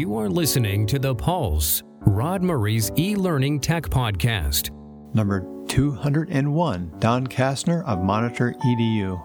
You are listening to The Pulse, Rod Murray's e learning tech podcast. Number 201, Don Kassner of Monitor EDU.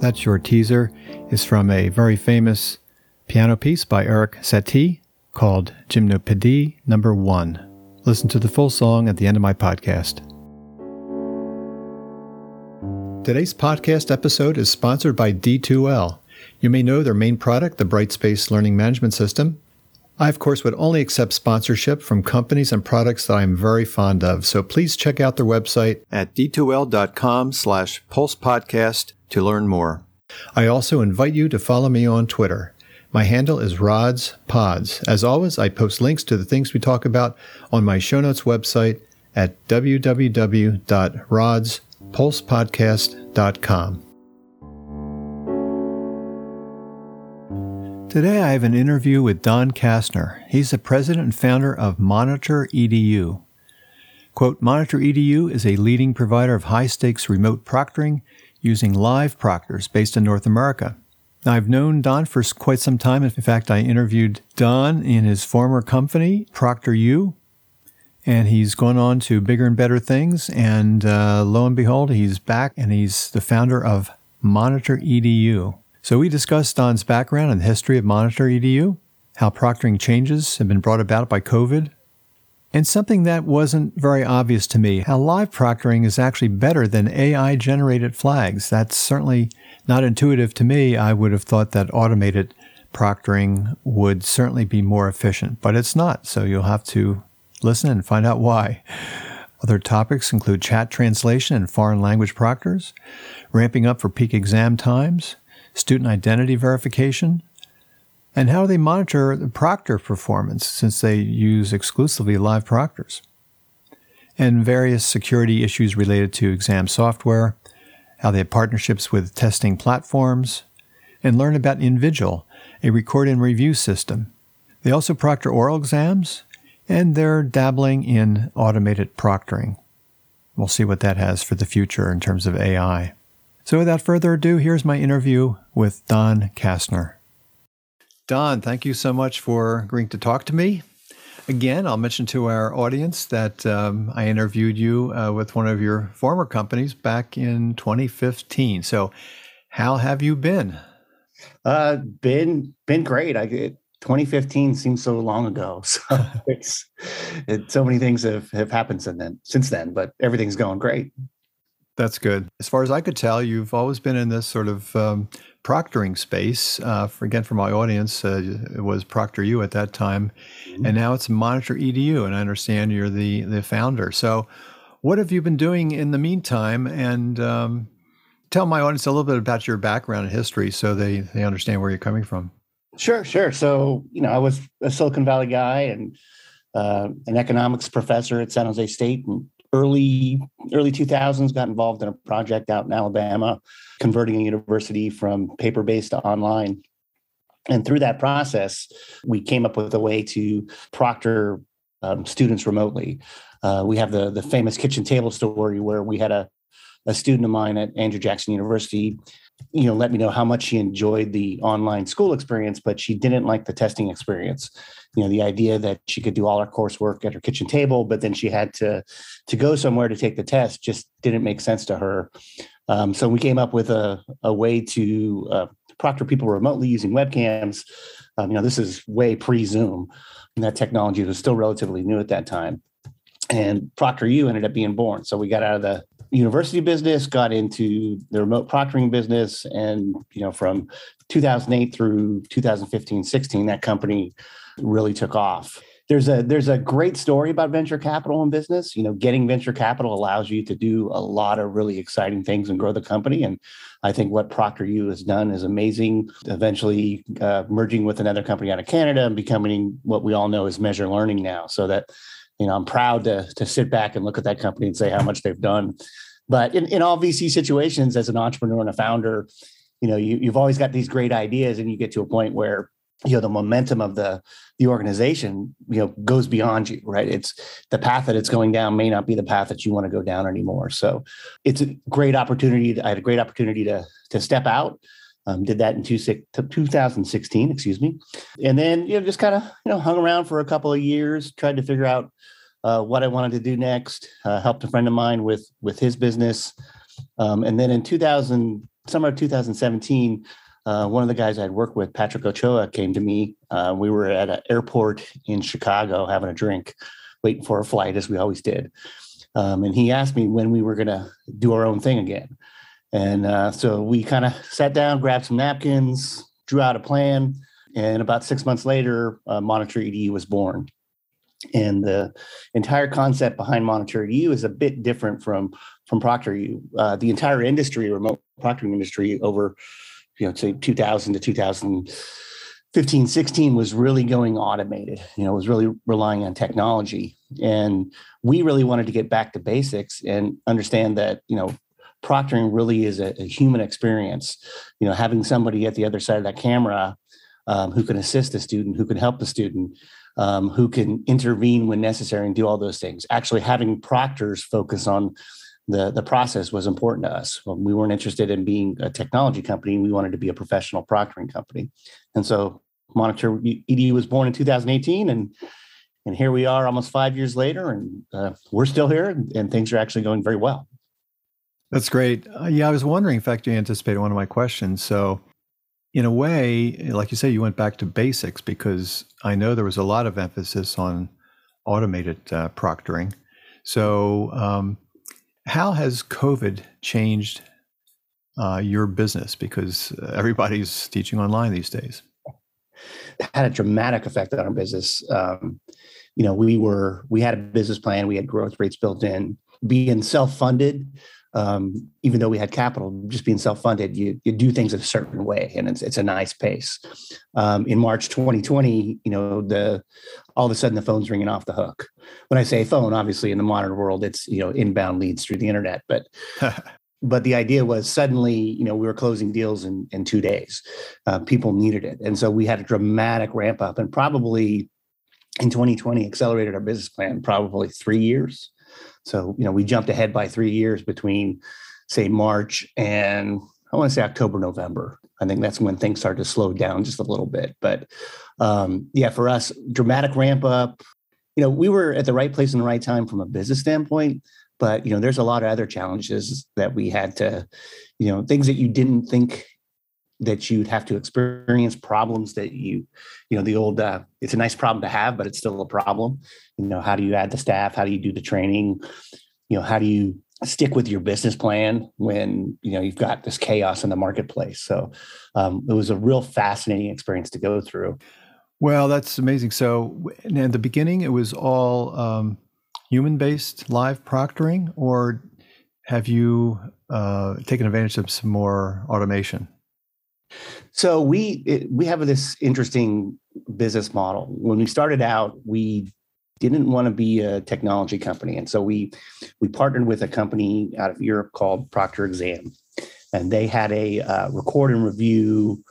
That's your teaser is from a very famous piano piece by Erik Satie called Gymnopédie Number One. Listen to the full song at the end of my podcast. Today's podcast episode is sponsored by D2L. You may know their main product, the Brightspace Learning Management System. I, of course, would only accept sponsorship from companies and products that I'm very fond of, so please check out their website at d2l.com slash pulsepodcast to learn more. I also invite you to follow me on Twitter. My handle is Rods Pods. As always, I post links to the things we talk about on my show notes website at www.rodspulsepodcast.com. Today I have an interview with Don Kassner. He's the president and founder of Monitor EDU. Quote, Monitor EDU is a leading provider of high stakes remote proctoring using live proctors based in North America. I've known Don for quite some time. In fact, I interviewed Don in his former company, Proctor U, and he's gone on to bigger and better things. And uh, lo and behold, he's back and he's the founder of Monitor EDU. So we discussed Don's background and the history of Monitor EDU, how proctoring changes have been brought about by COVID, and something that wasn't very obvious to me how live proctoring is actually better than AI generated flags. That's certainly not intuitive to me. I would have thought that automated proctoring would certainly be more efficient, but it's not. So you'll have to listen and find out why. Other topics include chat translation and foreign language proctors, ramping up for peak exam times, student identity verification, and how do they monitor the proctor performance since they use exclusively live proctors? And various security issues related to exam software, how they have partnerships with testing platforms, and learn about InVigil, a record and review system. They also proctor oral exams, and they're dabbling in automated proctoring. We'll see what that has for the future in terms of AI. So, without further ado, here's my interview with Don Kassner. Don, thank you so much for agreeing to talk to me. Again, I'll mention to our audience that um, I interviewed you uh, with one of your former companies back in 2015. So, how have you been? Uh, been been great. I it, 2015 seems so long ago. So it's it, so many things have have happened since then. Since then, but everything's going great. That's good. As far as I could tell, you've always been in this sort of um, proctoring space. Uh, for, again, for my audience, uh, it was Proctor ProctorU at that time, mm-hmm. and now it's Monitor EDU. And I understand you're the the founder. So, what have you been doing in the meantime? And um, tell my audience a little bit about your background and history, so they they understand where you're coming from. Sure, sure. So, you know, I was a Silicon Valley guy and uh, an economics professor at San Jose State and early early 2000s got involved in a project out in alabama converting a university from paper based to online. And through that process we came up with a way to proctor um, students remotely. Uh, we have the the famous kitchen table story where we had a a student of mine at andrew jackson university you know let me know how much she enjoyed the online school experience but she didn't like the testing experience you know the idea that she could do all her coursework at her kitchen table but then she had to to go somewhere to take the test just didn't make sense to her. Um, so we came up with a, a way to uh, proctor people remotely using webcams. Um, you know this is way pre zoom and that technology was still relatively new at that time. And ProctorU ended up being born. So we got out of the university business got into the remote proctoring business and you know from 2008 through 2015 16 that company really took off. There's a there's a great story about venture capital in business. You know, getting venture capital allows you to do a lot of really exciting things and grow the company. And I think what ProctorU has done is amazing. Eventually, uh, merging with another company out of Canada and becoming what we all know is Meazure Learning now. So that you know, I'm proud to to sit back and look at that company and say how much they've done. But in, in all VC situations, as an entrepreneur and a founder, you know, you, you've always got these great ideas, and you get to a point where you know the momentum of the the organization you know goes beyond you right? It's the path that it's going down may not be the path that you want to go down anymore. So it's a great opportunity i had a great opportunity to to step out um, did that in two, 2016 excuse me. And then you know just kind of you know hung around for a couple of years tried to figure out uh, what i wanted to do next uh, helped a friend of mine with with his business. Um, and then in 2000 summer of 2017 uh, one of the guys I'd worked with, Patrick Ochoa, came to me. Uh, we were at an airport in Chicago having a drink, waiting for a flight, as we always did. Um, and he asked me when we were going to do our own thing again. And uh, so we kind of sat down, grabbed some napkins, drew out a plan. And about six months later, uh, Monitor EDU was born. And the entire concept behind Monitor EDU is a bit different from from Proctor U. Uh, the entire industry, remote proctoring industry, over you know, say 2000 to 2015, 16 was really going automated, you know, was really relying on technology. And we really wanted to get back to basics and understand that, you know, proctoring really is a, a human experience. You know, having somebody at the other side of that camera um, who can assist the student, who can help the student, um, who can intervene when necessary and do all those things. Actually, having proctors focus on the the process was important to us. We weren't interested in being a technology company. We wanted to be a professional proctoring company. And so Monitor ED was born in 2018 and and here we are almost five years later and uh, we're still here and, things are actually going very well. That's great. Uh, yeah, I was wondering, in fact, you anticipated one of my questions. So in a way, like you say, you went back to basics because I know there was a lot of emphasis on automated uh, proctoring. So um, how has COVID changed uh, your business? Because uh, everybody's teaching online these days. It had a dramatic effect on our business. Um, you know, we were we had a business plan, we had growth rates built in. Being self-funded, um, even though we had capital, just being self-funded, you, you do things a certain way, and it's, it's a nice pace. Um, in March 2020, you know, the all of a sudden the phone's ringing off the hook. When I say phone, obviously in the modern world, it's you know inbound leads through the internet, but but the idea was suddenly you know we were closing deals in in two days. Uh, people needed it, and so we had a dramatic ramp up, and probably in 2020 accelerated our business plan probably three years so, you know, we jumped ahead by three years between, say, March and I want to say October, November. I think that's when things started to slow down just a little bit. But um, yeah, for us, dramatic ramp up. You know, we were at the right place in the right time from a business standpoint. But you know, there's a lot of other challenges that we had to, you know, things that you didn't think that you'd have to experience problems that you you know the old uh, it's a nice problem to have but it's still a problem. You know how do you add the staff? How do you do the training? You know how do you stick with your business plan when you know you've got this chaos in the marketplace? So um, it was a real fascinating experience to go through. Well that's amazing. So in the beginning it was all um, human based live proctoring or have you uh, taken advantage of some more automation so we it, we have this interesting business model. When we started out, we didn't want to be a technology company, and so we we partnered with a company out of Europe called Proctor Exam, and they had a uh, record and review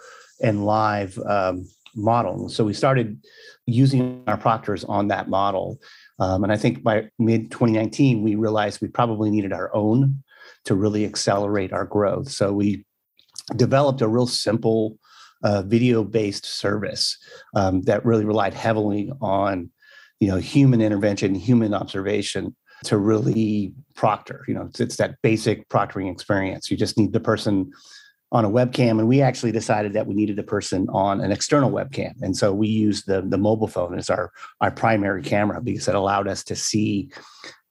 and live um, model. So we started using our proctors on that model, um, and I think by mid 2019 we realized we probably needed our own to really accelerate our growth. So we developed a real simple uh, video-based service um, that really relied heavily on, you know, human intervention, human observation to really proctor. You know, it's, it's that basic proctoring experience. You just need the person on a webcam, and we actually decided that we needed a person on an external webcam, and so we used the the mobile phone as our our primary camera because it allowed us to see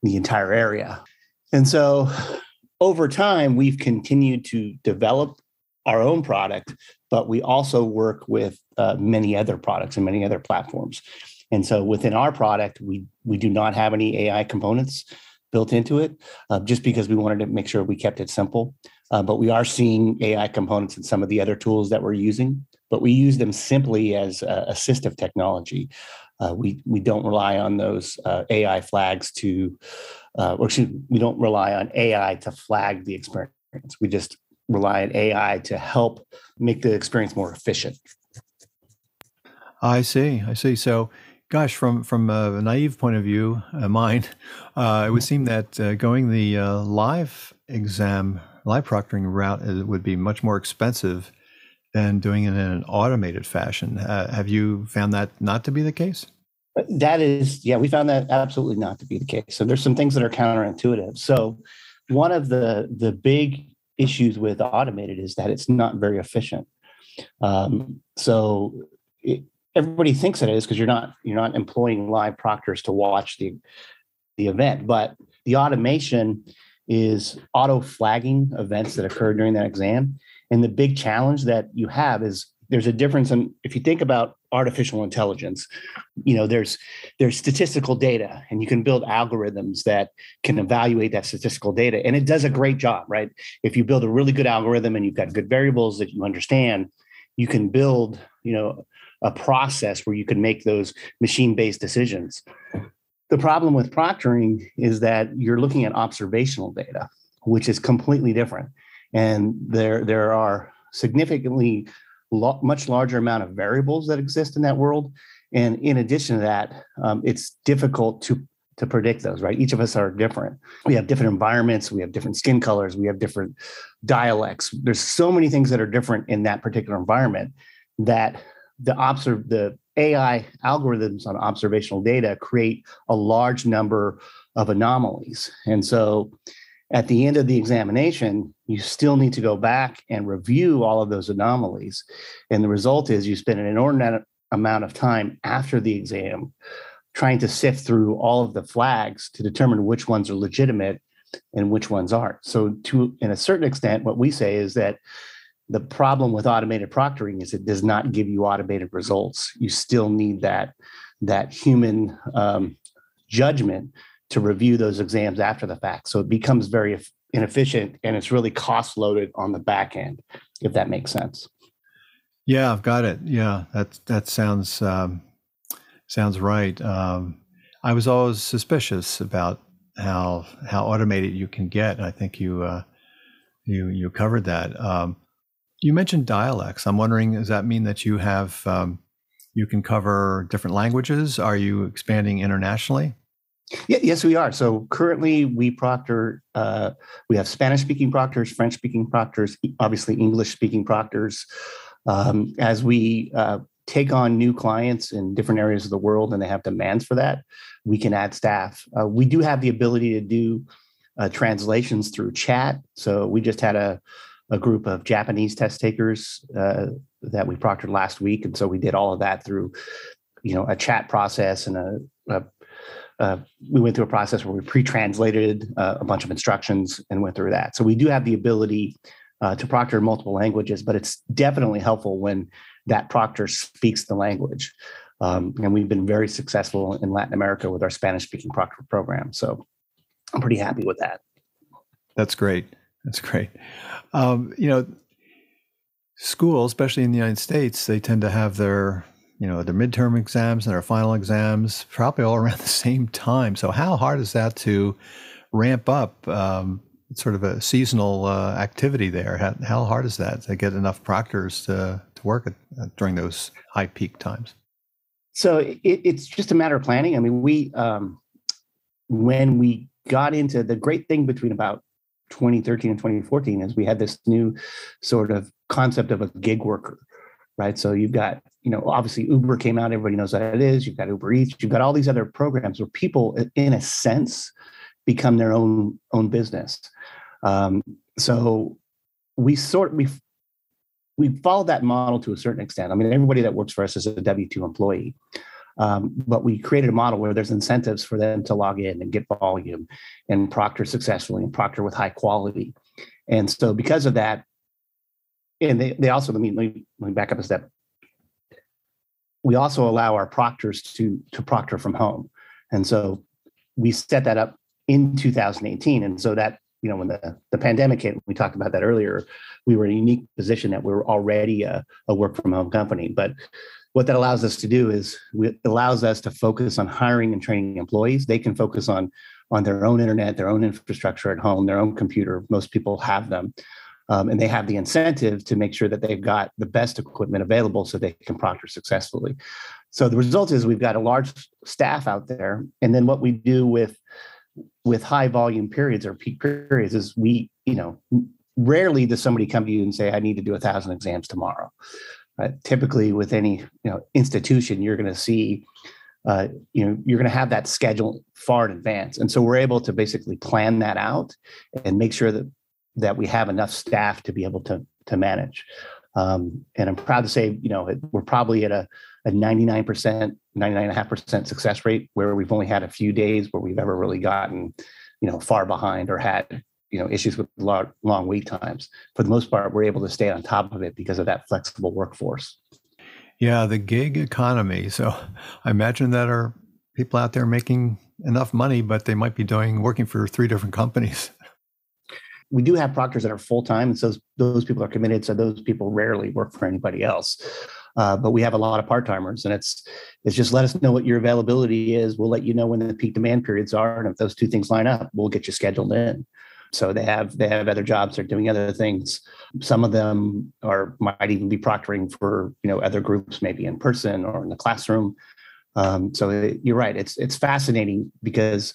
the entire area. And so over time, we've continued to develop our own product, but we also work with uh, many other products and many other platforms. And so within our product, we we do not have any AI components built into it, uh, just because we wanted to make sure we kept it simple. Uh, but we are seeing AI components in some of the other tools that we're using, but we use them simply as assistive technology. Uh, we we don't rely on those uh, AI flags to, uh, or excuse we don't rely on AI to flag the experience. We just rely on AI to help make the experience more efficient. I see. I see. So, gosh, from from a naive point of view, uh, mine, uh, it would seem that uh, going the uh, live exam, live proctoring route uh, would be much more expensive than doing it in an automated fashion. Uh, have you found that not to be the case? That is, yeah, we found that absolutely not to be the case. So there's some things that are counterintuitive. So one of the the big issues with automated is that it's not very efficient. Um, so it, everybody thinks it is because you're not you're not employing live proctors to watch the the event, but the automation is auto flagging events that occur during that exam. And the big challenge that you have is there's a difference in if you think about artificial intelligence you know there's there's statistical data and you can build algorithms that can evaluate that statistical data. And it does a great job right? If you build a really good algorithm and you've got good variables that you understand you can build you know a process where you can make those machine based decisions. The problem with proctoring is that you're looking at observational data which is completely different. And there there are significantly lo- much larger amount of variables that exist in that world. And in addition to that, um, it's difficult to to predict those, right? Each of us are different. We have different environments, we have different skin colors, we have different dialects. There's so many things that are different in that particular environment that the observe the AI algorithms on observational data create a large number of anomalies. And so at the end of the examination, you still need to go back and review all of those anomalies. And the result is you spend an inordinate amount of time after the exam trying to sift through all of the flags to determine which ones are legitimate and which ones aren't. So, to in a certain extent, what we say is that the problem with automated proctoring is it does not give you automated results. You still need that that human um, judgment to review those exams after the fact. So it becomes very inefficient and it's really cost loaded on the back end, if that makes sense. Yeah, I've got it. Yeah, that that sounds um, sounds right. Um, I was always suspicious about how how automated you can get. I think you uh, you you covered that. Um, you mentioned dialects. I'm wondering, does that mean that you have um, you can cover different languages? Are you expanding internationally? Yes, we are. So currently, we proctor. Uh, we have Spanish-speaking proctors, French-speaking proctors, obviously English-speaking proctors. Um, as we uh, take on new clients in different areas of the world, and they have demands for that, we can add staff. Uh, we do have the ability to do uh, translations through chat. So we just had a a group of Japanese test takers uh, that we proctored last week, and so we did all of that through, you know, a chat process and a, a uh, we went through a process where we pre-translated uh, a bunch of instructions and went through that. So we do have the ability uh, to proctor multiple languages, but it's definitely helpful when that proctor speaks the language. Um, and we've been very successful in Latin America with our Spanish-speaking proctor program. So I'm pretty happy with that. That's great. That's great. Um, you know, schools, especially in the United States, they tend to have their you know, their midterm exams and their final exams probably all around the same time. So how hard is that to ramp up um, sort of a seasonal uh, activity there? How, how, hard is that to get enough proctors to, to work at, uh, during those high peak times? So it, it's just a matter of planning. I mean, we, um, when we got into the great thing between about 2013 and 2014 is we had this new sort of concept of a gig worker right? So you've got, you know, obviously Uber came out, everybody knows what it is. You've got Uber Eats, you've got all these other programs where people, in a sense, become their own own business. Um, so we sort we we followed that model to a certain extent. I mean, everybody that works for us is a W two employee. Um, but we created a model where there's incentives for them to log in and get volume and proctor successfully and proctor with high quality. And so because of that, and they, they also, let me, let me, back up a step. We also allow our proctors to, to proctor from home. And so we set that up in 2018. And so that, you know, when the, the pandemic hit, we talked about that earlier, we were in a unique position that we are already a, a work from home company. But what that allows us to do is it allows us to focus on hiring and training employees. They can focus on on their own internet, their own infrastructure at home, their own computer. Most people have them. Um, and they have the incentive to make sure that they've got the best equipment available so they can proctor successfully. So the result is we've got a large staff out there, and then what we do with with high volume periods or peak periods is we, you know, rarely does somebody come to you and say, "I need to do a thousand exams tomorrow." Right? Typically, with any you know institution, you're going to see uh, you know you're going to have that schedule far in advance and so we're able to basically plan that out and make sure that that we have enough staff to be able to to manage um, and i'm proud to say you know we're probably at a, a 99% 99.5% success rate where we've only had a few days where we've ever really gotten you know far behind or had you know issues with long, long wait times for the most part we're able to stay on top of it because of that flexible workforce yeah, the gig economy. So I imagine that are people out there making enough money, but they might be doing working for three different companies. We do have proctors that are full time, and so those people are committed. So those people rarely work for anybody else. Uh, but we have a lot of part timers, and it's it's just let us know what your availability is. We'll let you know when the peak demand periods are, and if those two things line up, we'll get you scheduled in. So they have they have other jobs, they're doing other things. Some of them are might even be proctoring for you know other groups, maybe in person or in the classroom. Um, so it, you're right. It's it's fascinating because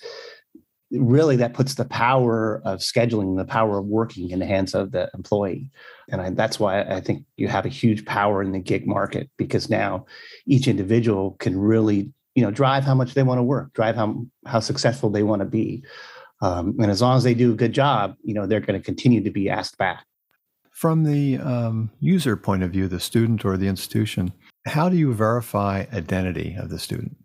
really that puts the power of scheduling, the power of working in the hands of the employee. And I, that's why I think you have a huge power in the gig market because now each individual can really, you know, drive how much they want to work, drive how how successful they want to be. Um, and as long as they do a good job, you know, they're going to continue to be asked back. From the um, user point of view, the student or the institution, how do you verify identity of the student?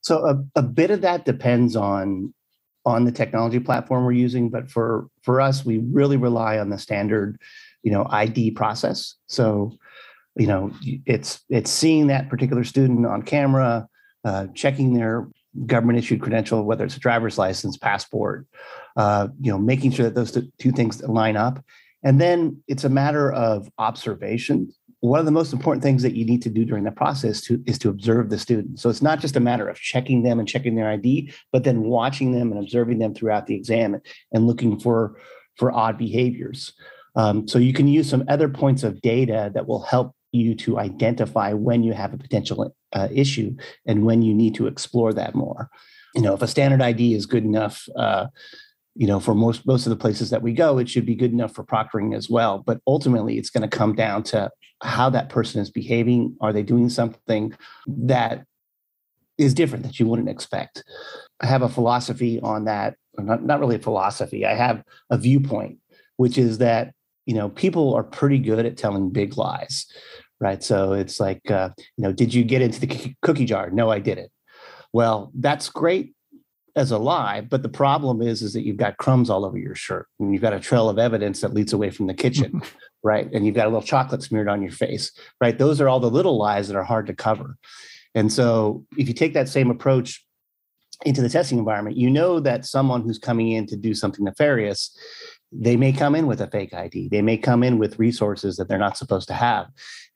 So a, a bit of that depends on on the technology platform we're using, but for for us, we really rely on the standard, you know, ID process. So, you know, it's it's seeing that particular student on camera, uh, checking their government issued credential, whether it's a driver's license, passport, uh, you know, making sure that those two things line up. And then it's a matter of observation. One of the most important things that you need to do during the process to, is to observe the student. So it's not just a matter of checking them and checking their ID, but then watching them and observing them throughout the exam and looking for, for odd behaviors. Um, so you can use some other points of data that will help you to identify when you have a potential uh, issue and when you need to explore that more. You know, if a standard ID is good enough, uh, you know, for most most of the places that we go, it should be good enough for proctoring as well. But ultimately, it's going to come down to how that person is behaving. Are they doing something that is different that you wouldn't expect? I have a philosophy on that, not, not really a philosophy. I have a viewpoint, which is that you know people are pretty good at telling big lies right? So it's like, uh, you know, did you get into the cookie jar? No, I didn't. Well, that's great as a lie, but the problem is, is that you've got crumbs all over your shirt, and you've got a trail of evidence that leads away from the kitchen, right? And you've got a little chocolate smeared on your face, right? Those are all the little lies that are hard to cover. And so, if you take that same approach into the testing environment, you know that someone who's coming in to do something nefarious they may come in with a fake ID. They may come in with resources that they're not supposed to have,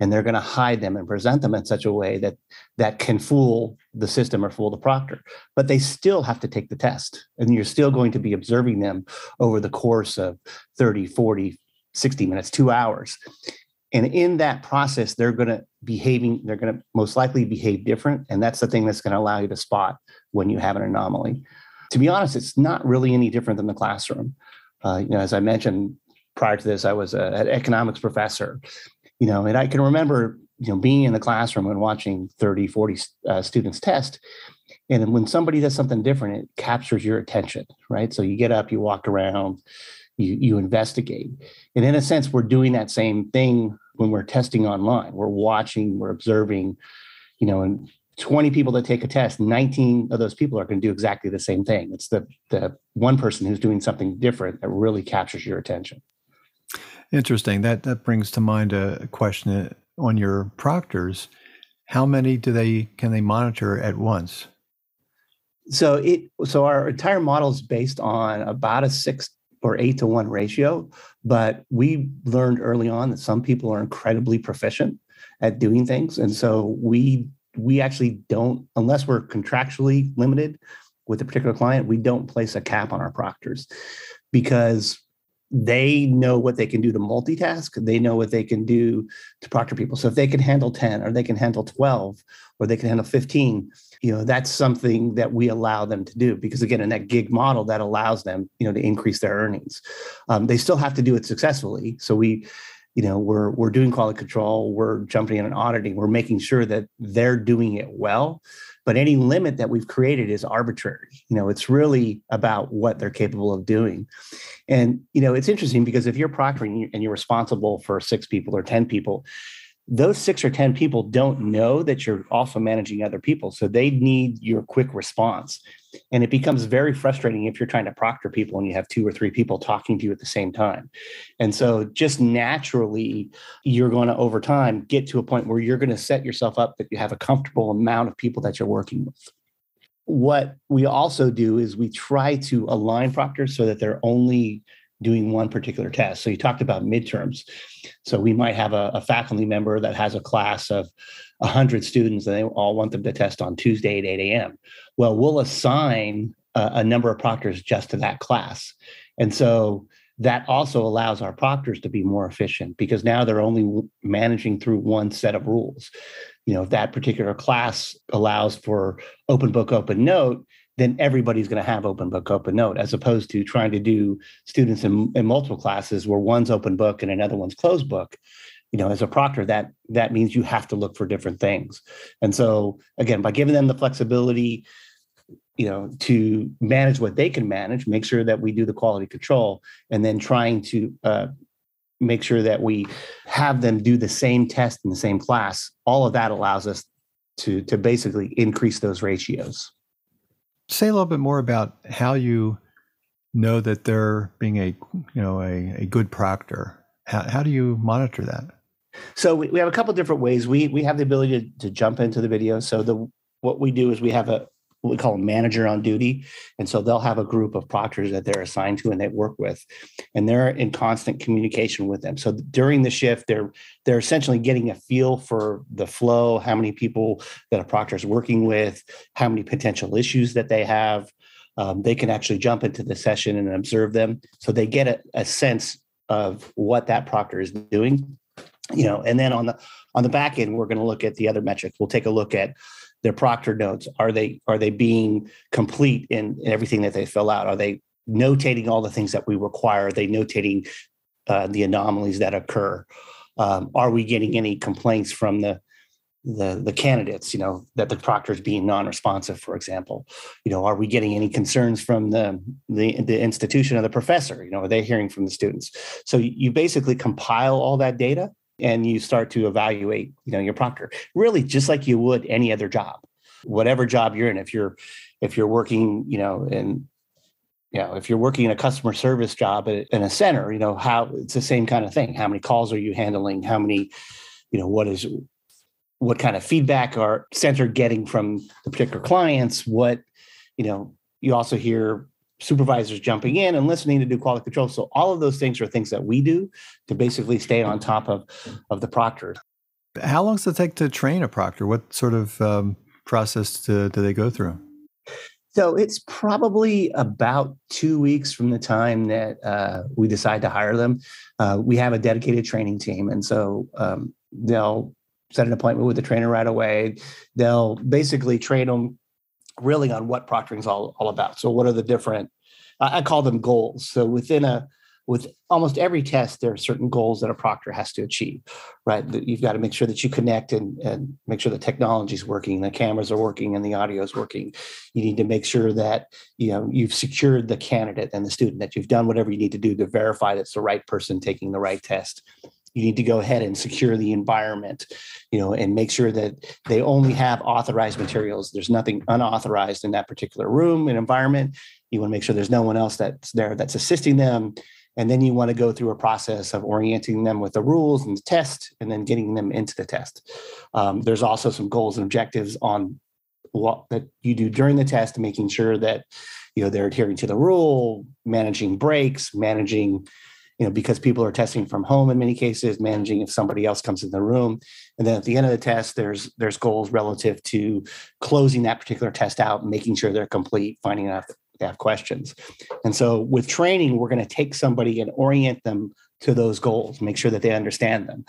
and they're going to hide them and present them in such a way that that can fool the system or fool the proctor. But they still have to take the test, and you're still going to be observing them over the course of 30, 40, 60 minutes, two hours. And in that process, they're going to behaving, they're going to most likely behave different. And that's the thing that's going to allow you to spot when you have an anomaly. To be honest, it's not really any different than the classroom. Uh, you know, as I mentioned prior to this, I was a, an economics professor, you know, and I can remember, you know, being in the classroom and watching 30, 40 uh, students test. And when somebody does something different, it captures your attention, right? So you get up, you walk around, you, you investigate. And in a sense, we're doing that same thing when we're testing online. We're watching, we're observing, you know, and 20 people that take a test 19 of those people are going to do exactly the same thing. It's the the one person who's doing something different that really captures your attention. Interesting. That that brings to mind a question uh, on your proctors. How many do they can they monitor at once? So it so our entire model is based on about a six or eight to one ratio but we learned early on that some people are incredibly proficient at doing things. And so we we actually don't, unless we're contractually limited with a particular client, we don't place a cap on our proctors because they know what they can do to multitask. They know what they can do to proctor people. So if they can handle 10 or they can handle 12 or they can handle 15, you know, that's something that we allow them to do because again, in that gig model, that allows them, you know, to increase their earnings. Um, they still have to do it successfully. So we, you know, we're we're doing quality control, we're jumping in and auditing, we're making sure that they're doing it well. But any limit that we've created is arbitrary. You know it's really about what they're capable of doing. And you know it's interesting because if you're proctoring and you're responsible for six people or 10 people those six or 10 people don't know that you're also managing other people. So they need your quick response. And it becomes very frustrating if you're trying to proctor people and you have two or three people talking to you at the same time. And so just naturally, you're going to, over time, get to a point where you're going to set yourself up that you have a comfortable amount of people that you're working with. What we also do is we try to align proctors so that they're only doing one particular test. So you talked about midterms. So we might have a, a faculty member that has a class of 100 students and they all want them to test on Tuesday at 8 a.m. Well, we'll assign a, a number of proctors just to that class. And so that also allows our proctors to be more efficient because now they're only managing through one set of rules. You know, if that particular class allows for open book, open note, then everybody's going to have open book, open note, as opposed to trying to do students in, in multiple classes where one's open book and another one's closed book. You know, as a proctor, that that means you have to look for different things. And so, again, by giving them the flexibility, you know, to manage what they can manage, make sure that we do the quality control, and then trying to uh, make sure that we have them do the same test in the same class. All of that allows us to to basically increase those ratios. Say a little bit more about how you know that they're being a you know a, a good proctor. How, how do you monitor that? So we, we have a couple different ways. We we have the ability to, to jump into the video. So the what we do is we have a we call a manager on duty. And so they'll have a group of proctors that they're assigned to and they work with, and they're in constant communication with them. So during the shift, they're they're essentially getting a feel for the flow, how many people that a proctor is working with, how many potential issues that they have. Um, they can actually jump into the session and observe them. So they get a, a sense of what that proctor is doing. You know, and then on the on the back end, we're going to look at the other metrics. We'll take a look at their proctor notes are they are they being complete in, in everything that they fill out? Are they notating all the things that we require? Are they notating uh, the anomalies that occur? Um, are we getting any complaints from the the the candidates you know that the proctor is being non-responsive for example? You know are we getting any concerns from the the, the institution or the professor? You know are they hearing from the students? So you basically compile all that data and you start to evaluate you know your proctor. Really just like you would any other job. Whatever job you're in if you're if you're working you know in you know if you're working in a customer service job in a center you know how it's the same kind of thing. How many calls are you handling? How many you know what is what kind of feedback are center getting from the particular clients? What you know you also hear supervisors jumping in and listening to do quality control. So all of those things are things that we do to basically stay on top of of the proctor. How long does it take to train a proctor? What sort of um, process do, do they go through? So it's probably about two weeks from the time that uh, we decide to hire them. Uh, we have a dedicated training team, and so um, they'll set an appointment with the trainer right away. They'll basically train them really on what proctoring is all, all about. So what are the different, I, I call them goals. So within a, with almost every test, there are certain goals that a proctor has to achieve, right? You've got to make sure that you connect and, and make sure the technology is working, the cameras are working, and the audio is working. You need to make sure that you know you've secured the candidate and the student, that you've done whatever you need to do to verify that's the right person taking the right test you need to go ahead and secure the environment you know and make sure that they only have authorized materials. There's nothing unauthorized in that particular room and environment. You want to make sure there's no one else that's there that's assisting them. And then you want to go through a process of orienting them with the rules and the test and then getting them into the test. Um, there's also some goals and objectives on what that you do during the test making sure that you know they're adhering to the rule managing breaks managing you know, because people are testing from home in many cases, managing if somebody else comes in the room. And then at the end of the test, there's there's goals relative to closing that particular test out, making sure they're complete, finding out they have questions. And so with training, we're going to take somebody and orient them to those goals, make sure that they understand them.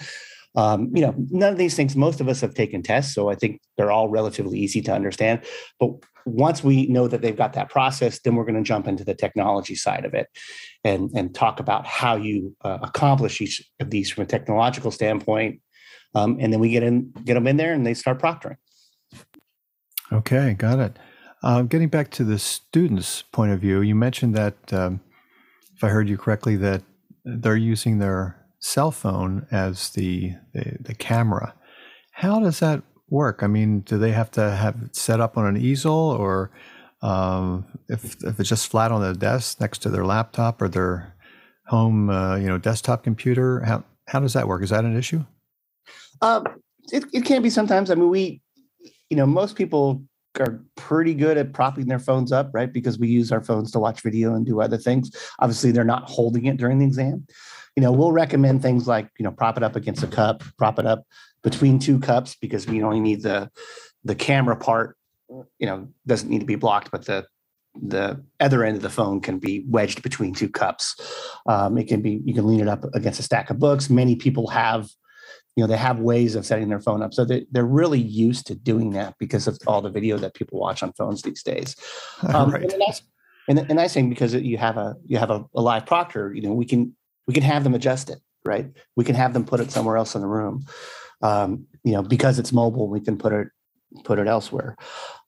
Um, you know, none of these things, most of us have taken tests, so I think they're all relatively easy to understand. But once we know that they've got that process, then we're going to jump into the technology side of it and, and talk about how you uh, accomplish each of these from a technological standpoint. Um, and then we get in, get them in there and they start proctoring. Okay, got it. Uh, getting back to the students' point of view, you mentioned that, um, if I heard you correctly, that they're using their cell phone as the, the, the camera. How does that work? I mean, do they have to have it set up on an easel, or um, if if it's just flat on the desk next to their laptop or their home, uh, you know, desktop computer? How how does that work? Is that an issue? Um, it it can be sometimes. I mean, we, you know, most people are pretty good at propping their phones up, right? Because we use our phones to watch video and do other things. Obviously, they're not holding it during the exam. You know, we'll recommend things like, you know, prop it up against a cup, prop it up between two cups because we only need the the camera part, you know, doesn't need to be blocked, but the the other end of the phone can be wedged between two cups. Um, it can be you can lean it up against a stack of books. Many people have you know they have ways of setting their phone up so they, they're really used to doing that because of all the video that people watch on phones these days um, right. and, nice, and, and thing because you have a you have a, a, live proctor you know we can we can have them adjust it right we can have them put it somewhere else in the room um, you know because it's mobile we can put it put it elsewhere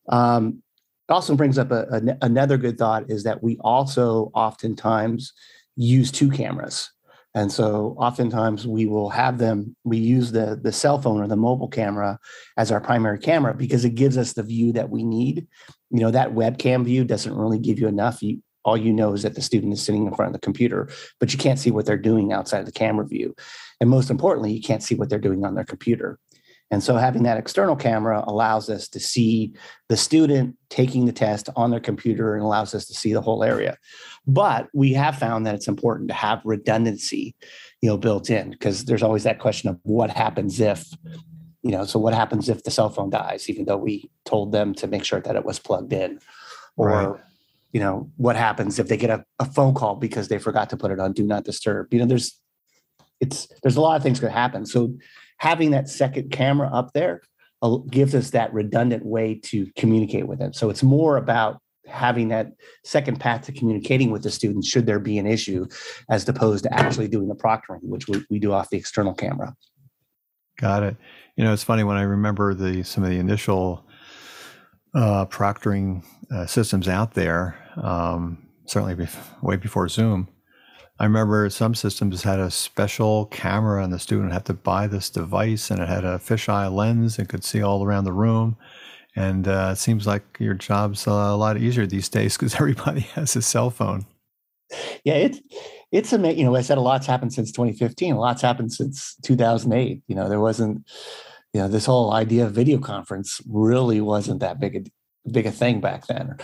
um, it also brings up a, a, another good thought is that we also oftentimes use two cameras and so oftentimes we will have them, we use the, the cell phone or the mobile camera as our primary camera because it gives us the view that we need. You know, that webcam view doesn't really give you enough. You, all you know is that the student is sitting in front of the computer, but you can't see what they're doing outside of the camera view. And most importantly, you can't see what they're doing on their computer. And so having that external camera allows us to see the student taking the test on their computer and allows us to see the whole area. But we have found that it's important to have redundancy, you know, built in because there's always that question of what happens if, you know, so what happens if the cell phone dies, even though we told them to make sure that it was plugged in, or right. You know, what happens if they get a, a phone call because they forgot to put it on do not disturb. You know, there's it's there's a lot of things could happen. So having that second camera up there uh, gives us that redundant way to communicate with them. So it's more about having that second path to communicating with the students should there be an issue as opposed to actually doing the proctoring which we, we do off the external camera got it you know it's funny when i remember the some of the initial uh, proctoring uh, systems out there um, certainly way before zoom I remember some systems had a special camera, and the student had to buy this device, and it had a fisheye lens and could see all around the room. And uh, it seems like your job's a lot easier these days because everybody has a cell phone. Yeah, it's it's amazing. You know, I said a lot's happened since 2015. A lot's happened since 2008. You know, there wasn't, you know, this whole idea of video conference really wasn't that big a big a thing back then.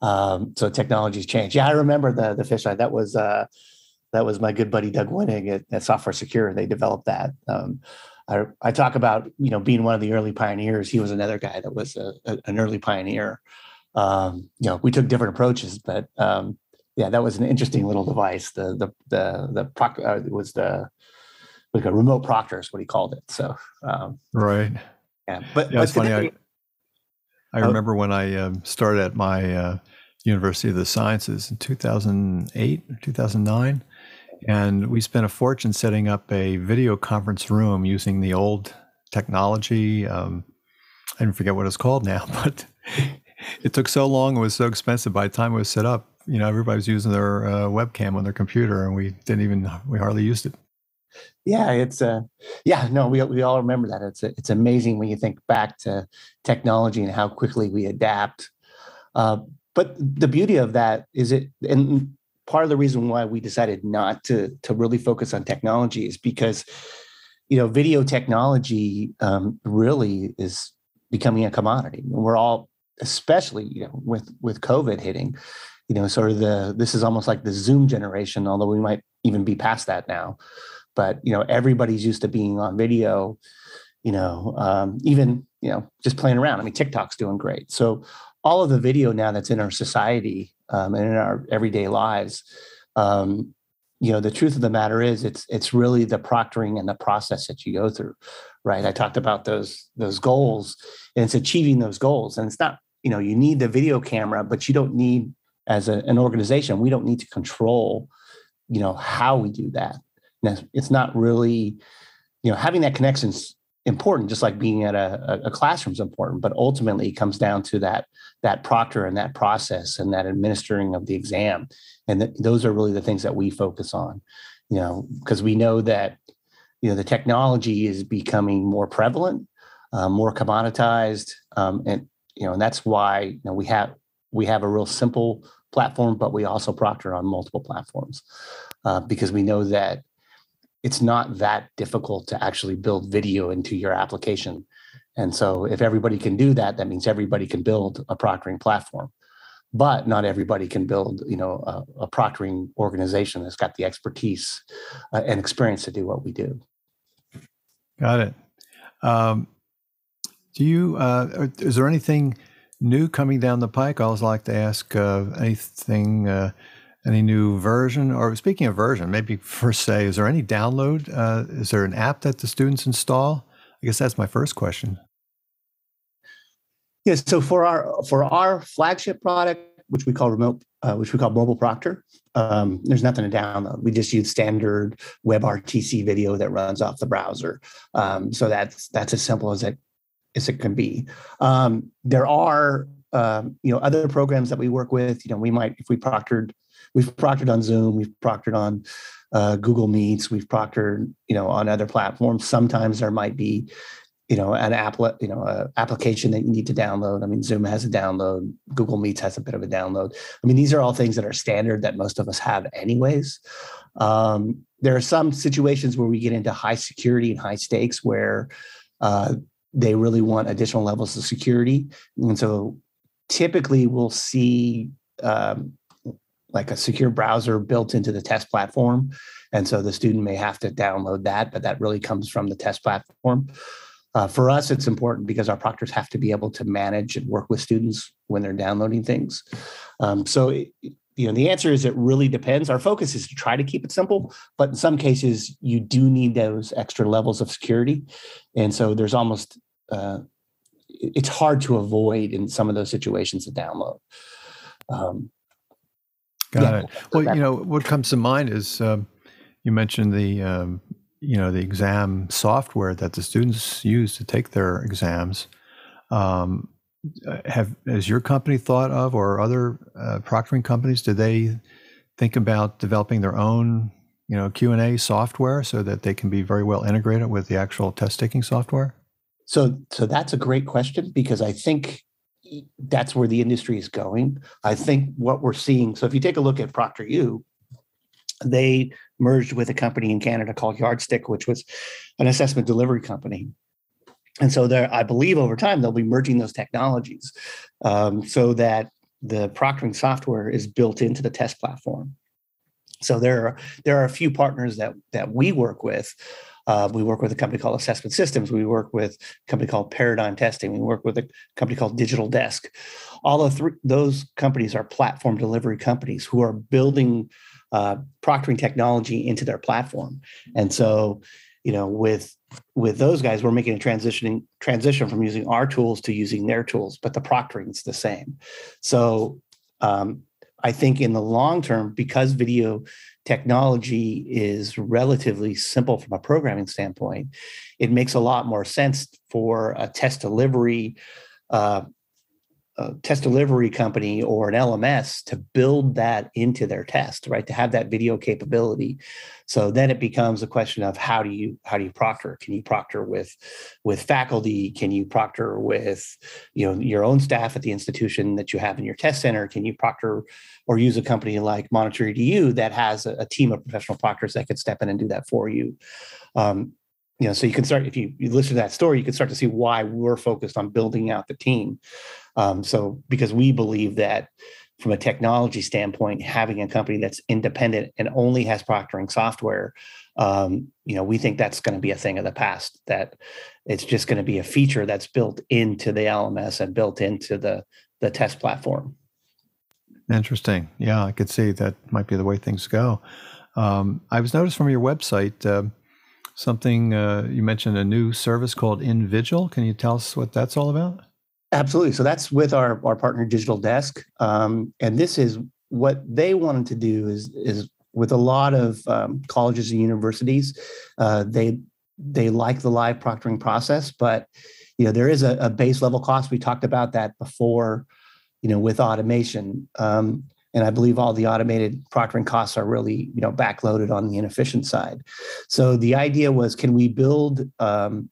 Um, so technology's changed. Yeah, I remember the the fisheye. That was uh, that was my good buddy Doug Winneg at, at Software Secure. They developed that. Um, I, I, talk about you know being one of the early pioneers. He was another guy that was a, a, an early pioneer. Um, you know, we took different approaches, but um, yeah, that was an interesting little device. The the the the proc uh, was the like a remote proctor is what he called it. So um, right, yeah. But, yeah, it's funny. I, I oh. remember when I um, started at my uh, University of the Sciences in 2008 or 2009 and we spent a fortune setting up a video conference room using the old technology. Um, I didn't forget what it's called now, but it took so long. It was so expensive. By the time it was set up, you know, everybody was using their uh, webcam on their computer, and we didn't even we hardly used it. Yeah, it's uh, yeah, no, we we all remember that. It's it's amazing when you think back to technology and how quickly we adapt. Uh, but the beauty of that is it, and part of the reason why we decided not to to really focus on technology is because you know video technology um, really is becoming a commodity we're all especially you know with with covid hitting you know sort of the this is almost like the zoom generation although we might even be past that now but you know everybody's used to being on video you know um, even you know just playing around i mean tiktok's doing great so all of the video now that's in our society um, and in our everyday lives, um, you know, the truth of the matter is it's it's really the proctoring and the process that you go through, right? I talked about those those goals, and it's achieving those goals, and it's not you know you need the video camera, but you don't need as a, an organization we don't need to control, you know, how we do that. It's not really, you know, having that connection is important, just like being at a, a classroom is important, but ultimately it comes down to that that proctor and that process and that administering of the exam. And th- those are really the things that we focus on, you know, because we know that, you know, the technology is becoming more prevalent, uh, more commoditized. Um, and, you know, and that's why, you know, we have, we have a real simple platform, but we also proctor on multiple platforms uh, because we know that it's not that difficult to actually build video into your application. And so if everybody can do that, that means everybody can build a proctoring platform. But not everybody can build, you know, a, a proctoring organization that's got the expertise uh, and experience to do what we do. Got it. Um, do you? Uh, is there anything new coming down the pike? I always like to ask uh, anything uh, any new version? Or speaking of version, maybe first say, is there any download? Uh, is there an app that the students install? I guess that's my first question. Yes. So for our for our flagship product, which we call remote, uh, which we call Mobile Proctor, um, there's nothing to download. We just use standard WebRTC video that runs off the browser. Um, so that's that's as simple as it as it can be. Um, there are um, you know other programs that we work with. You know, we might if we proctored we've proctored on Zoom, we've proctored on uh, Google Meets, we've proctored, you know, on other platforms. Sometimes there might be, you know, an app, you know, a application that you need to download. I mean, Zoom has a download, Google Meets has a bit of a download. I mean, these are all things that are standard that most of us have anyways. Um, there are some situations where we get into high security and high stakes where uh, they really want additional levels of security, and so typically we'll see um, like a secure browser built into the test platform. And so the student may have to download that, but that really comes from the test platform. Uh, for us, it's important because our proctors have to be able to manage and work with students when they're downloading things. Um, so, it, you know, the answer is it really depends. Our focus is to try to keep it simple, but in some cases, you do need those extra levels of security. And so there's almost, uh, it's hard to avoid in some of those situations to download. Um, Got yeah. it. Well, you know, what comes to mind is um, you mentioned the um, you know the exam software that the students use to take their exams. Um, uh, have has your company thought of, or other uh, proctoring companies, do they think about developing their own you know Q and A software so that they can be very well integrated with the actual test taking software? So, so that's a great question because I think that's where the industry is going. I think what we're seeing. So if you take a look at ProctorU, they merged with a company in Canada called Yardstick, which was an assessment delivery company. And so there, I believe over time they'll be merging those technologies um, so that the proctoring software is built into the test platform. So there are there are a few partners that that we work with uh, we work with a company called Assessment Systems. We work with a company called Paradigm Testing. We work with a company called Digital Desk. All of three, those companies are platform delivery companies who are building uh, proctoring technology into their platform. And so, you know, with with those guys, we're making a transitioning transition from using our tools to using their tools, but the proctoring is the same. So um, I think in the long term, because video technology is relatively simple from a programming standpoint, it makes a lot more sense for a test delivery uh, a test delivery company or an LMS to build that into their test, right? To have that video capability. So then it becomes a question of how do you how do you proctor? Can you proctor with with faculty? Can you proctor with you know your own staff at the institution that you have in your test center? Can you proctor or use a company like Monitor EDU that has a, a team of professional proctors that could step in and do that for you? Um, you know, so you can start if you, you listen to that story, you can start to see why we're focused on building out the team. Um, so because we believe that from a technology standpoint, having a company that's independent and only has proctoring software, um, you know, we think that's going to be a thing of the past. That it's just going to be a feature that's built into the LMS and built into the the test platform. Interesting. Yeah, I could see that might be the way things go. Um, I was noticed from your website uh, something uh, you mentioned a new service called InVigil. Can you tell us what that's all about? Absolutely. So that's with our our partner Digital Desk, um, and this is what they wanted to do is is with a lot of um, colleges and universities, uh, they they like the live proctoring process, but you know there is a, a, base level cost. We talked about that before, you know, with automation, um, and I believe all the automated proctoring costs are really you know backloaded on the inefficient side. So the idea was, can we build um,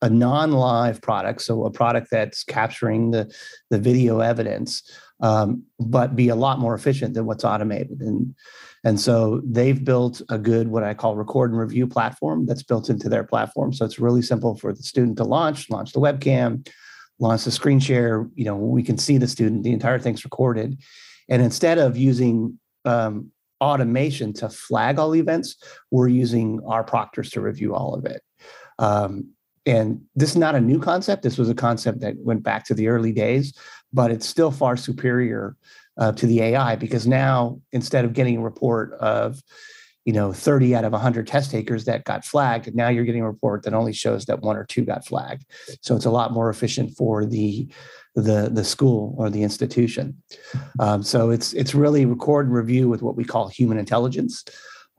a non-live product, so a product that's capturing the the video evidence, um, but be a lot more efficient than what's automated and and so they've built a good, what I call record and review platform that's built into their platform. So it's really simple for the student to launch, launch the webcam, launch the screen share. You know, we can see the student, the entire thing's recorded. And instead of using um, automation to flag all events, we're using our proctors to review all of it. Um, and this is not a new concept. This was a concept that went back to the early days, but it's still far superior uh, to the AI because now instead of getting a report of you know 30 out of 100 test takers that got flagged now you're getting a report that only shows that one or two got flagged so it's a lot more efficient for the the the school or the institution. Um, so it's it's really record and review with what we call human intelligence.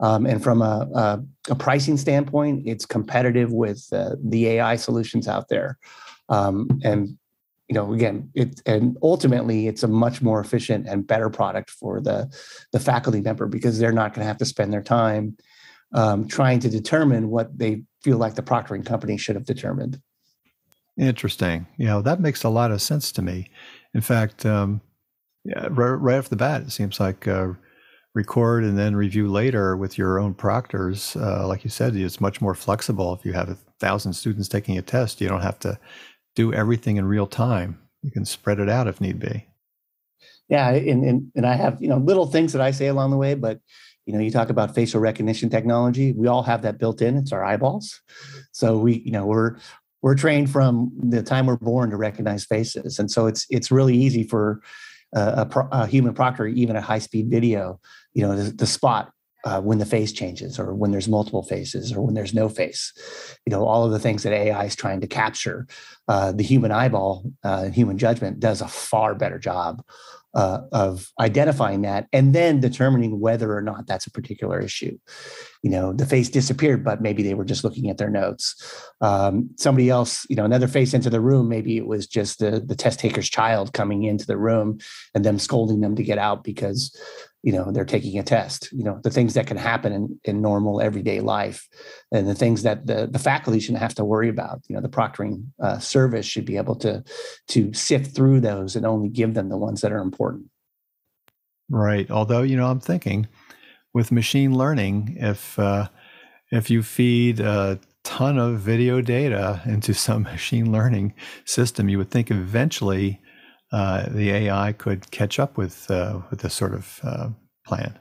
Um, and from a, a, a, pricing standpoint it's competitive with uh, the ai solutions out there. Um, and you know again it and ultimately it's a much more efficient and better product for the the faculty member because they're not going to have to spend their time um, trying to determine what they feel like the proctoring company should have determined interesting You know, that makes a lot of sense to me in fact um, yeah, right, right, off the bat it seems like uh, record and then review later with your own proctors uh, like you said it's much more flexible if you have a thousand students taking a test you don't have to do everything in real time. You can spread it out if need be. Yeah, and, and and I have you know little things that I say along the way, but you know you talk about facial recognition technology. We all have that built in. It's our eyeballs. So we you know we're we're trained from the time we're born to recognize faces, and so it's it's really easy for a, a, human proctor, even a high speed video, you know, the, the spot uh, when the face changes or when there's multiple faces or when there's no face. You know all of the things that ai is trying to capture uh, the human eyeball uh, and human judgment does a far better job uh, of identifying that and then determining whether or not that's a particular issue. You know the face disappeared but maybe they were just looking at their notes. Um, somebody else you know another face into the room maybe it was just the the test taker's child coming into the room and them scolding them to get out because you know they're taking a test you know the things that can happen in, in normal everyday life and the things that the, the faculty shouldn't have to worry about. You know the proctoring uh, service should be able to to sift through those and only give them the ones that are important. Right. Although you know i'm thinking with machine learning if uh, if you feed a ton of video data into some machine learning system you would think eventually uh, the AI could catch up with uh, with this sort of uh, plan.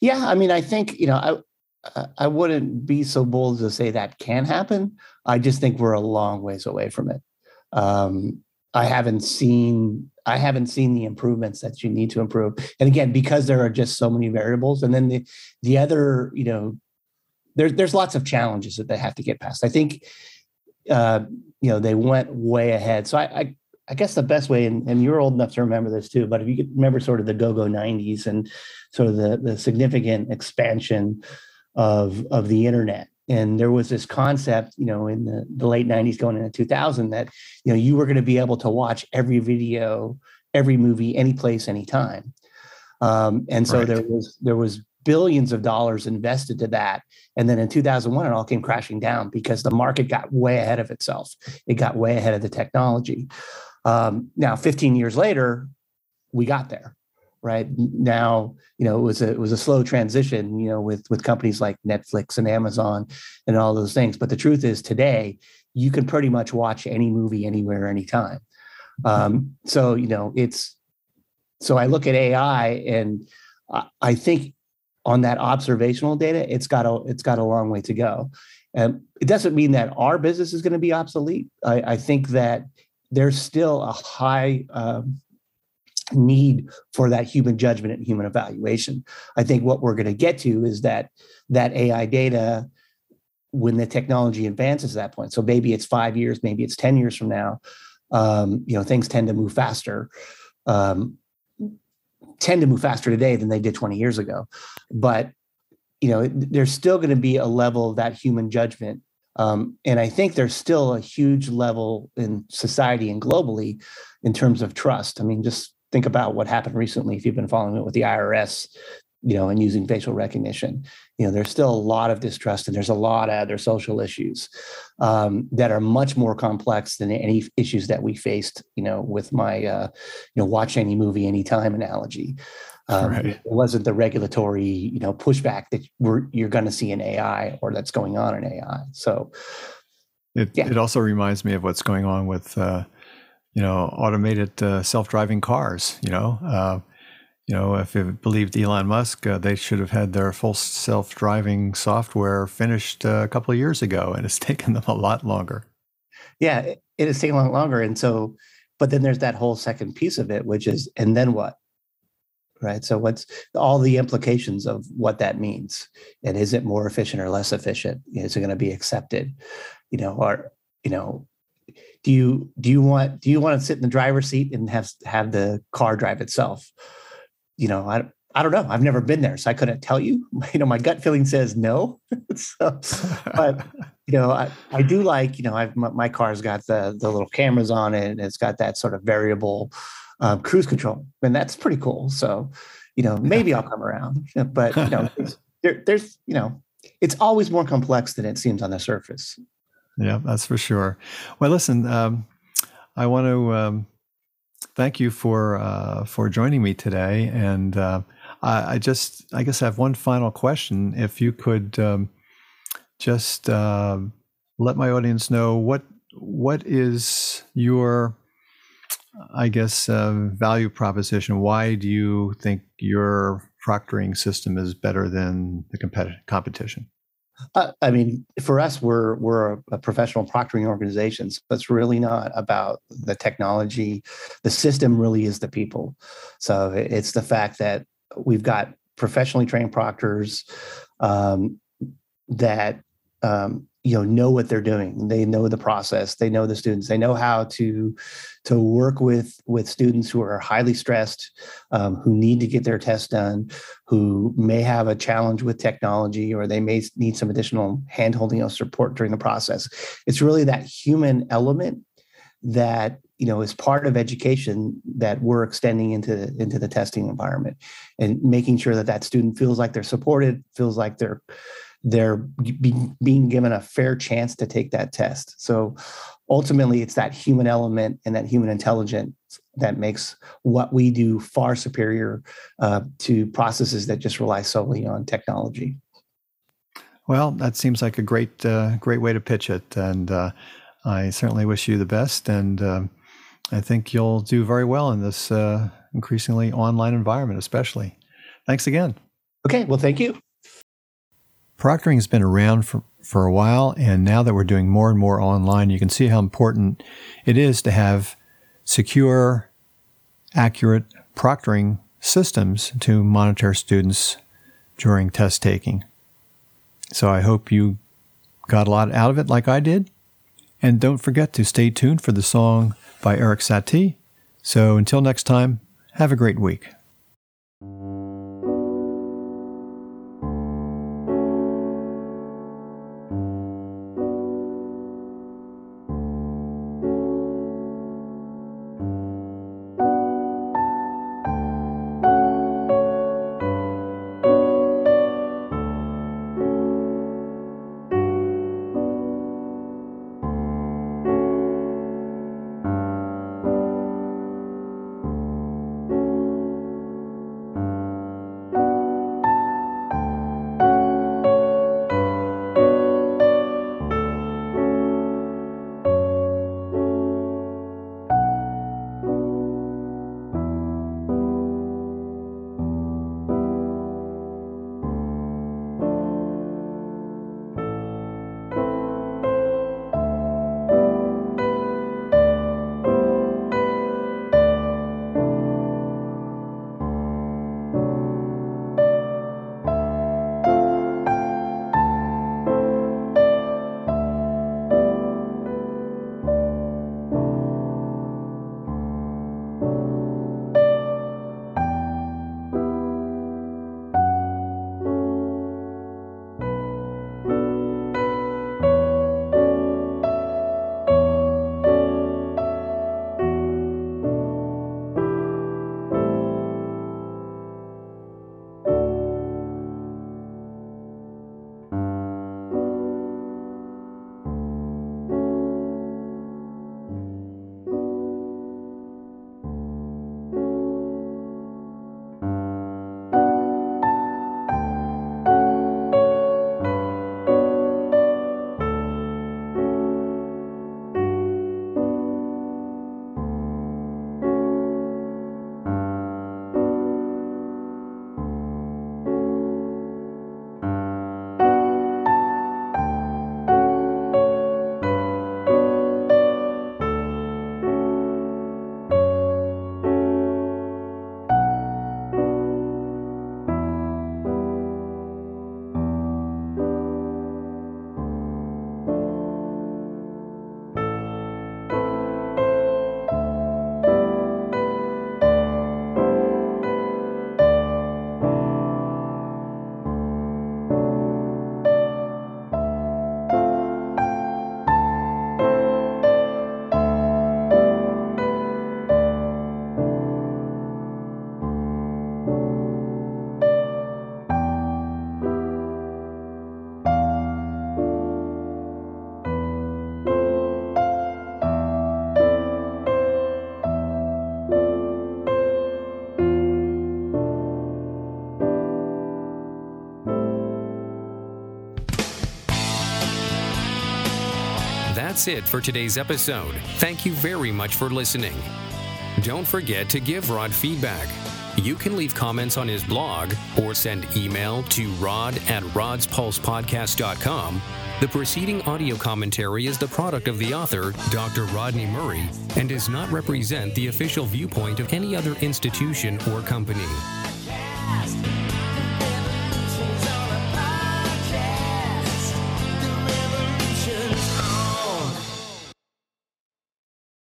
Yeah, I mean, I think you know, I I wouldn't be so bold to say that can happen. I just think we're a long ways away from it. Um, I haven't seen I haven't seen the improvements that you need to improve. And again, because there are just so many variables, and then the the other, you know, there's there's lots of challenges that they have to get past. I think, uh, you know, they went way ahead. So I, I I guess the best way, and, and you're old enough to remember this too, but if you could remember sort of the go-go 90s and sort of the, the significant expansion of, of the internet. And there was this concept, you know, in the, the late 90s going into 2000 that, you know, you were going to be able to watch every video, every movie, any place, anytime. Um, and so right. there was there was billions of dollars invested to that. And then in 2001, it all came crashing down because the market got way ahead of itself. It got way ahead of the technology. Um, now, 15 years later, we got there. Right now, you know, it was a it was a slow transition, you know, with with companies like Netflix and Amazon and all those things. But the truth is, today you can pretty much watch any movie anywhere, anytime. Um, so you know, it's so I look at AI and I think on that observational data, it's got a it's got a long way to go. And it doesn't mean that our business is going to be obsolete. I, I think that there's still a high um, need for that human judgment and human evaluation. I think what we're going to get to is that that AI data when the technology advances to that point. So maybe it's five years, maybe it's 10 years from now. Um, you know, things tend to move faster. Um, tend to move faster today than they did 20 years ago. But you know, there's still going to be a level of that human judgment. Um, and I think there's still a huge level in society and globally in terms of trust. I mean, just think about what happened recently if you've been following it with the IRS, you know, and using facial recognition. You know, there's still a lot of distrust and there's a lot of other social issues um, that are much more complex than any issues that we faced, you know, with my, uh, you know, watch any movie anytime analogy. Um, right. It wasn't the regulatory, you know, pushback that we're, you're going to see in AI or that's going on in AI. So, it, yeah. it also reminds me of what's going on with uh, you know, automated uh, self-driving cars. You know, uh, you know, if you believed Elon Musk, uh, they should have had their full self-driving software finished uh, a couple of years ago, and it's taken them a lot longer. Yeah, it, it has taken a lot longer, and so, but then there's that whole second piece of it, which is, and then what? Right. So, what's all the implications of what that means, and is it more efficient or less efficient? Is it going to be accepted? You know, or you know, do you do you want do you want to sit in the driver's seat and have have the car drive itself you know i i don't know i've never been there so i couldn't tell you you know my gut feeling says no so, but you know I, I do like you know i've my, my, car's got the the little cameras on it and it's got that sort of variable um, cruise control and that's pretty cool so you know maybe i'll come around but you know there, there's you know it's always more complex than it seems on the surface yeah, that's for sure. Well, listen, um, I want to um, thank you for uh, for joining me today, and uh, I, I, just, I guess, I have one final question. If you could um, just uh, let my audience know what what is your I guess, uh, value proposition. Why do you think your proctoring system is better than the competitive competition? Uh, I mean, for us, we're we're a, professional proctoring organization, so it's really not about the technology. The system really is the people. So it's the fact that we've got professionally trained proctors um, that um, you know know what they're doing. They know the process. They know the students. They know how to to work with with students who are highly stressed um, who need to get their tests done who may have a challenge with technology or they may need some additional handholding or support during the process. It's really that human element that you know is part of education that we're extending into into the testing environment and making sure that that student feels like they're supported feels like they're they're be, being given a fair chance to take that test. So ultimately, it's that human element and that human intelligence that makes what we do far superior uh, to processes that just rely solely on technology. Well, that seems like a great, uh, great way to pitch it, and uh, I certainly wish you the best. And um, I think you'll do very well in this uh, increasingly online environment, especially. Thanks again. Okay. Well, thank you. Proctoring has been around for, for a while, and now that we're doing more and more online, you can see how important it is to have secure, accurate proctoring systems to monitor students during test taking. So I hope you got a lot out of it like I did. And don't forget to stay tuned for the song by Erik Satie. So until next time, have a great week. That's it for today's episode. Thank you very much for listening. Don't forget to give Rod feedback. You can leave comments on his blog or send email to rod at rodspulsepodcast.com. The preceding audio commentary is the product of the author, Dr. Rodney Murray, and does not represent the official viewpoint of any other institution or company.